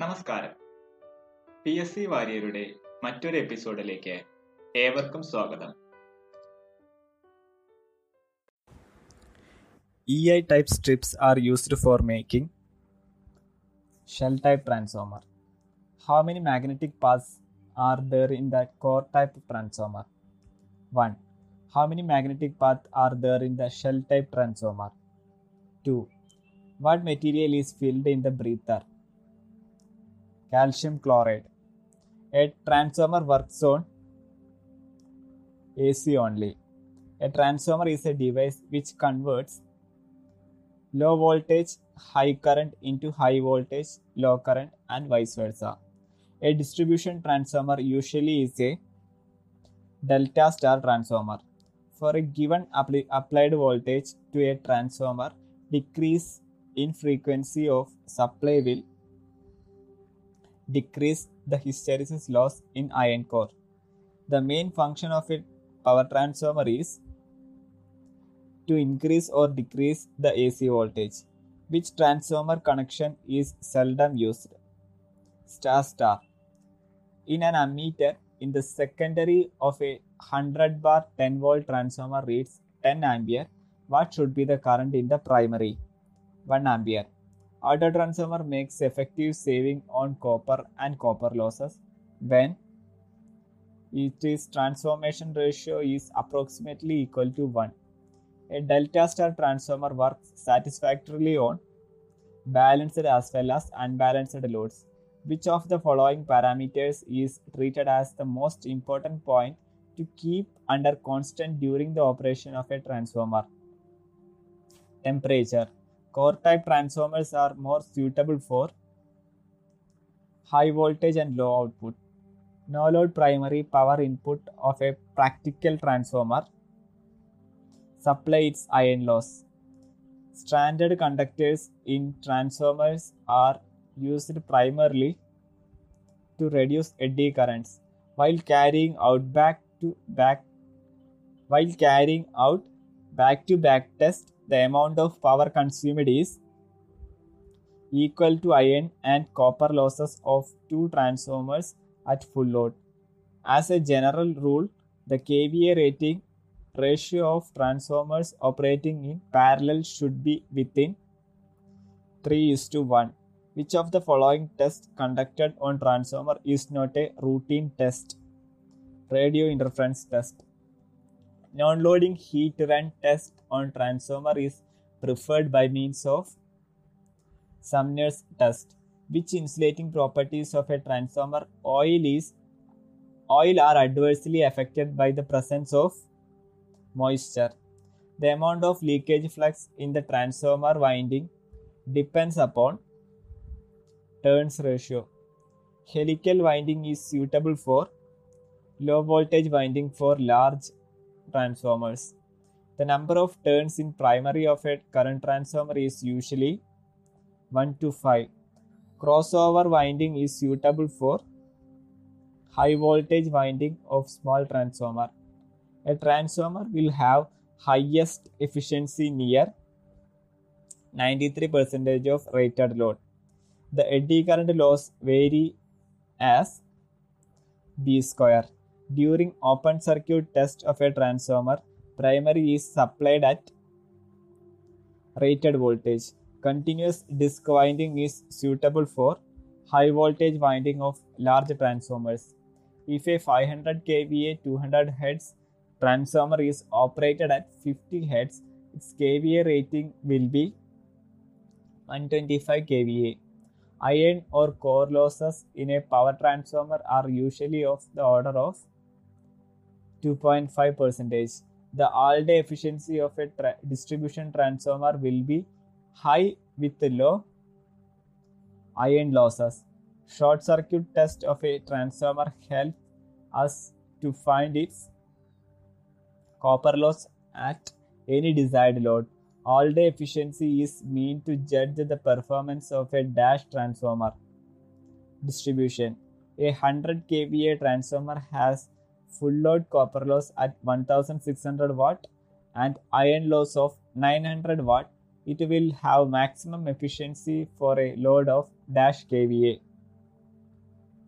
നമസ്കാരം. P S C വാര്യരുടെ മറ്റൊരു എപ്പിസോഡിലേക്ക് ഏവർക്കും സ്വാഗതം. E I type strips are used for making shell type transformer how many magnetic paths are there in the core type transformer one how many magnetic path are there in the shell type transformer two what material is filled in the breather Calcium chloride. A transformer works on AC only. A transformer is a device which converts low voltage high current into high voltage low current and vice versa a distribution transformer usually is a delta star transformer for a given appli- applied voltage to a transformer decrease in frequency of supply will decrease the hysteresis loss in iron core the main function of a power transformer is to increase or decrease the AC voltage, which transformer connection is seldom used. Star star. In an ammeter, in the secondary of a 100 bar 10 volt transformer reads 10 ampere, what should be the current in the primary? 1 ampere. Auto transformer makes effective saving on copper and copper losses when its transformation ratio is approximately equal to 1 a delta star transformer works satisfactorily on balanced as well as unbalanced loads. Which of the following parameters is treated as the most important point to keep under constant during the operation of a transformer? Temperature. Core type transformers are more suitable for high voltage and low output. No load primary power input of a practical transformer supply its iron loss. Stranded conductors in transformers are used primarily to reduce eddy currents while carrying out back to back while carrying out back to back test the amount of power consumed is equal to iron and copper losses of two transformers at full load as a general rule the kVA rating ratio of transformers operating in parallel should be within 3 is to 1. Which of the following tests conducted on transformer is not a routine test? Radio interference test. Non-loading heat run test on transformer is preferred by means of Sumpner's test. Which insulating properties of a transformer oil is oil are adversely affected by the presence of moisture. The amount of leakage flux in the transformer winding depends upon turns ratio. Helical winding is suitable for low voltage winding for large transformers. The number of turns in primary of a current transformer is usually 1 to 5. Crossover winding is suitable for high voltage winding of small transformer a transformer will have highest efficiency near 93% of rated load. The eddy current loss vary as B square. During open circuit test of a transformer, primary is supplied at rated voltage. Continuous disc winding is suitable for high voltage winding of large transformers. If a 500 kVA 200 Hz transformer is operated at 50 Hz, its kVA rating will be 125 kVA. Iron or core losses in a power transformer are usually of the order of 2.5 percentage. The all-day efficiency of a tra- distribution transformer will be high with low iron losses. Short circuit test of a transformer helps us to find its copper loss at any desired load. All day efficiency is mean to judge the performance of a dash transformer. Distribution A 100 kVA transformer has full load copper loss at 1600 watt and iron loss of 900 watt. It will have maximum efficiency for a load of dash kVA.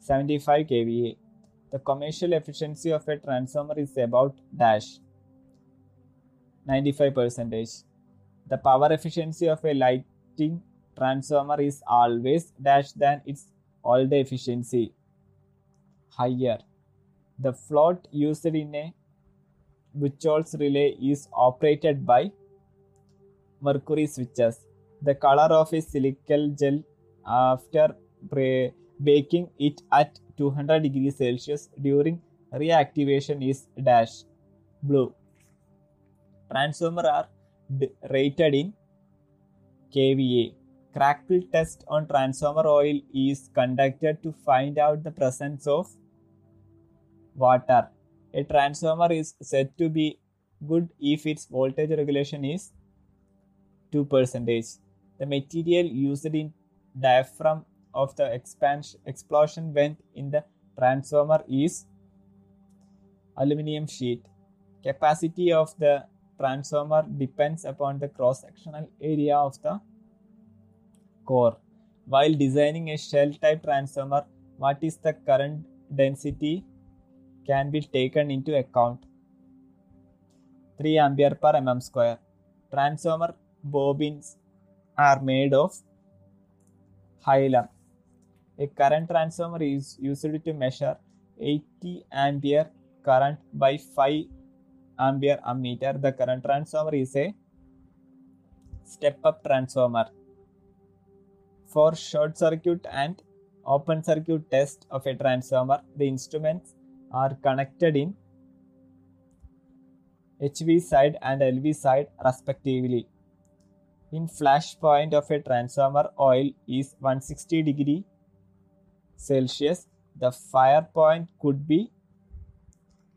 75 kVA. The commercial efficiency of a transformer is about dash 95 percentage. The power efficiency of a lighting transformer is always dash than its all-day efficiency higher. The float used in a Buchholz relay is operated by mercury switches. The color of a silicon gel after baking it at 200 degrees Celsius during reactivation is dash blue. Transformer are rated in kVA. Crackle test on transformer oil is conducted to find out the presence of water. A transformer is said to be good if its voltage regulation is 2 percentage. The material used in diaphragm of the expansion explosion vent in the transformer is aluminum sheet. Capacity of the transformer depends upon the cross-sectional area of the core. While designing a shell type transformer, what is the current density can be taken into account. 3 ampere per mm square. Transformer bobbins are made of Hylam. A current transformer is used to measure 80 ampere current by 5 ampere ammeter. The current transformer is a step up transformer. For short circuit and open circuit test of a transformer, the instruments are connected in HV side and LV side respectively. In flash point of a transformer oil is 160 degree Celsius. The fire point could be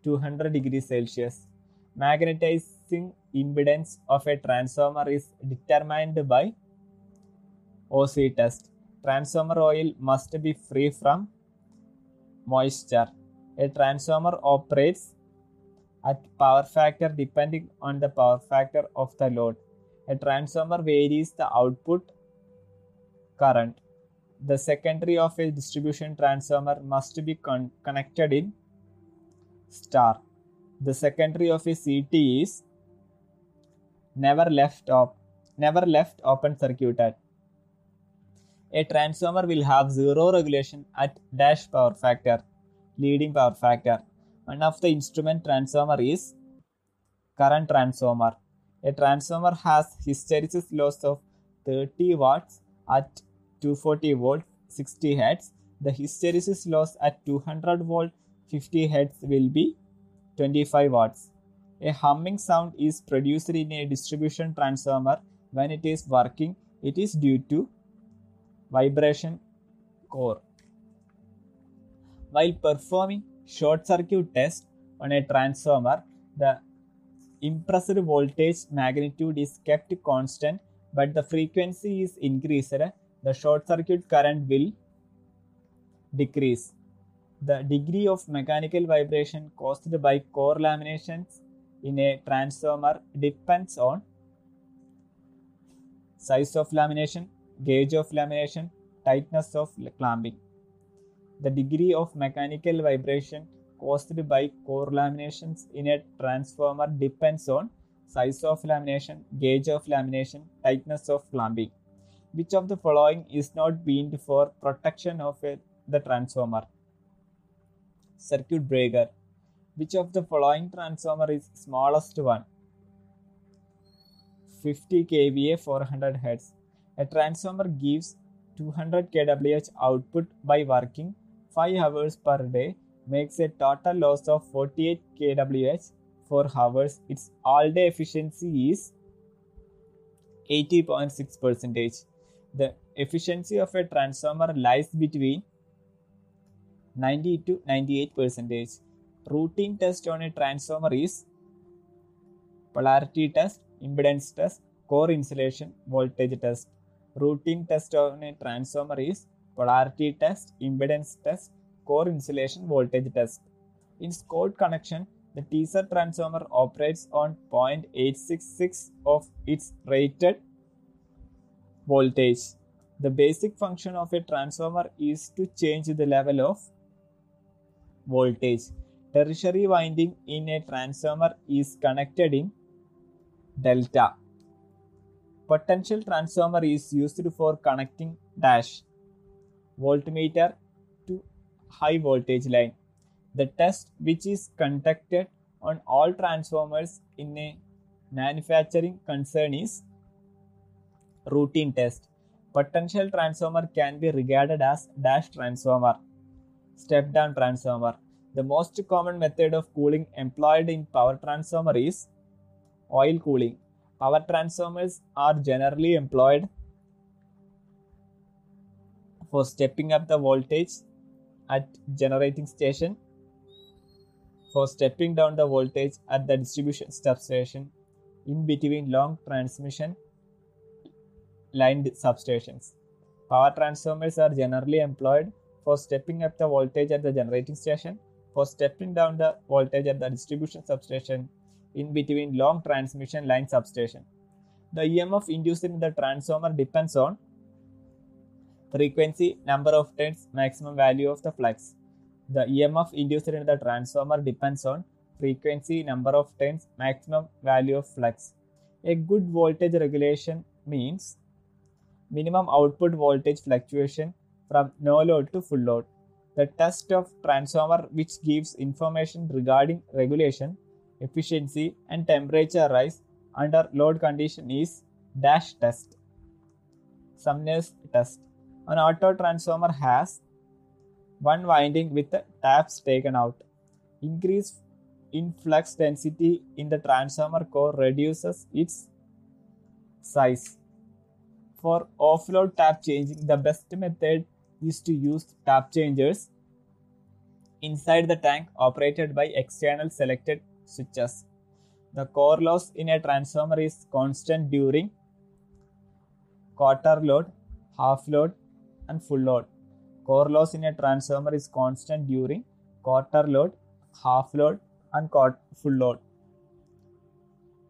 200 degree Celsius. Magnetizing impedance of a transformer is determined by OC test. Transformer oil must be free from moisture. A transformer operates at power factor depending on the power factor of the load. A transformer varies the output current. The secondary of a distribution transformer must be con- connected in star. The secondary of a CT is never left op- never left open circuited. A transformer will have zero regulation at dash power factor, leading power factor. One of the instrument transformer is current transformer. A transformer has hysteresis loss of 30 watts at 240 volt 60 hertz. The hysteresis loss at 200 volt 50 hertz will be 25 watts. A humming sound is produced in a distribution transformer when it is working. It is due to vibration core. While performing short circuit test on a transformer, the impressed voltage magnitude is kept constant but the frequency is increased. The short circuit current will decrease. The degree of mechanical vibration caused by core laminations in a transformer depends on size of lamination, gauge of lamination, tightness of clamping. The degree of mechanical vibration caused by core laminations in a transformer depends on size of lamination, gauge of lamination, tightness of clamping. Which of the following is not meant for protection of a, the transformer? Circuit breaker. Which of the following transformer is smallest one? 50 kVA 400 Hz. A transformer gives 200 kWh output by working 5 hours per day makes a total loss of 48 kWh for hours. Its all day efficiency is 80.6 percentage. The efficiency of a transformer lies between 90 to 98 percentage. Routine test on a transformer is polarity test, impedance test, core insulation, voltage test. Routine test on a transformer is polarity test, impedance test, core insulation voltage test. In Scott connection, the teaser transformer operates on 0.866 of its rated voltage. The basic function of a transformer is to change the level of voltage. Tertiary winding in a transformer is connected in delta. Potential transformer is used for connecting dash voltmeter to high voltage line. The test which is conducted on all transformers in a manufacturing concern is routine test. Potential transformer can be regarded as dash transformer, step down transformer. The most common method of cooling employed in power transformer is oil cooling. Power transformers are generally employed for stepping up the voltage at generating station, for stepping down the voltage at the distribution substation, in between long transmission line substations. Power transformers are generally employed for stepping up the voltage at the generating station, for stepping down the voltage at the distribution substation, in between long transmission line substation. The EMF induced in the transformer depends on frequency, number of turns, maximum value of the flux. The EMF induced in the transformer depends on frequency, number of turns, maximum value of flux. A good voltage regulation means minimum output voltage fluctuation from no load to full load. The test of transformer which gives information regarding regulation, efficiency and temperature rise under load condition is dash test. Sumpner's test. An auto transformer has one winding with taps taken out. Increase in flux density in the transformer core reduces its size. For offload tap changing, the best method is to use tap changers inside the tank operated by external selected switches. The core loss in a transformer is constant during quarter load, half load, and full load. Core loss in a transformer is constant during quarter load, half load, and full load.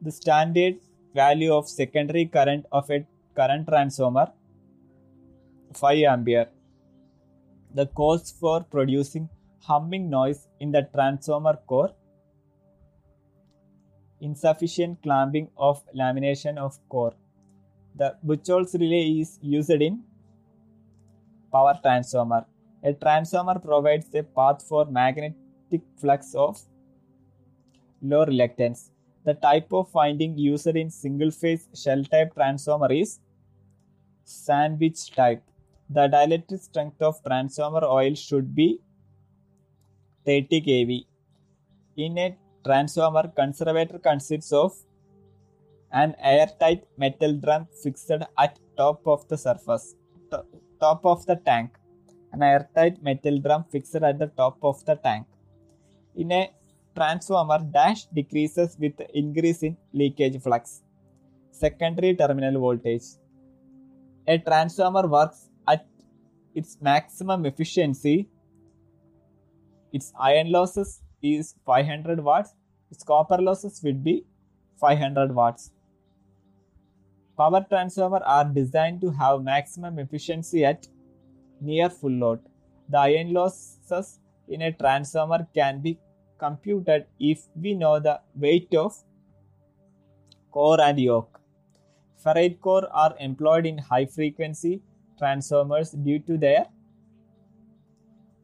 The standard value of secondary current of a current transformer 5 ampere. The cause for producing humming noise in the transformer core insufficient clamping of lamination of core. The Buchholz relay is used in power transformer. A transformer provides a path for magnetic flux of low reluctance. The type of winding used in single phase shell type transformer is sandwich type. The dielectric strength of transformer oil should be 30 kV. In a transformer, conservator consists of an airtight metal drum fixed at top of the surface, top of the tank. An airtight metal drum fixed at the top of the tank. In a transformer, dash decreases with increase in leakage flux. Secondary terminal voltage. A transformer works at its maximum efficiency. Its iron losses is 500 watts. Its copper losses would be 500 watts. Power transformer are designed to have maximum efficiency at near full load. The iron losses in a transformer can be computed if we know the weight of core and yoke. Ferrite core are employed in high frequency transformers due to their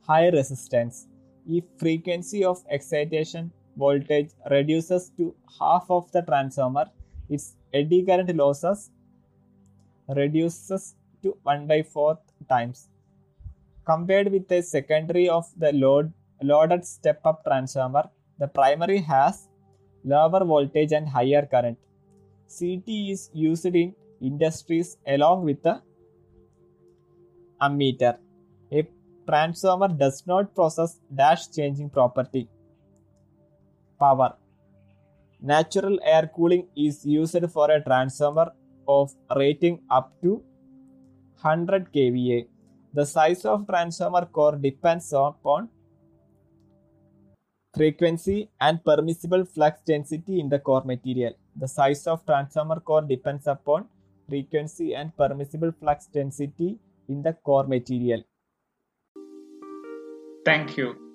high resistance. If frequency of excitation voltage reduces to half of the transformer, its eddy current losses reduces to 1 by 4 times. Compared with the secondary of the load loaded step up transformer, the primary has lower voltage and higher current. CT is used in industries along with the ammeter. A transformer does not possess dash changing property. Power. Natural air cooling is used for a transformer of rating up to 100 kVA. The size of transformer core depends upon frequency and permissible flux density in the core material. The size of transformer core depends upon frequency and permissible flux density in the core material. Thank you.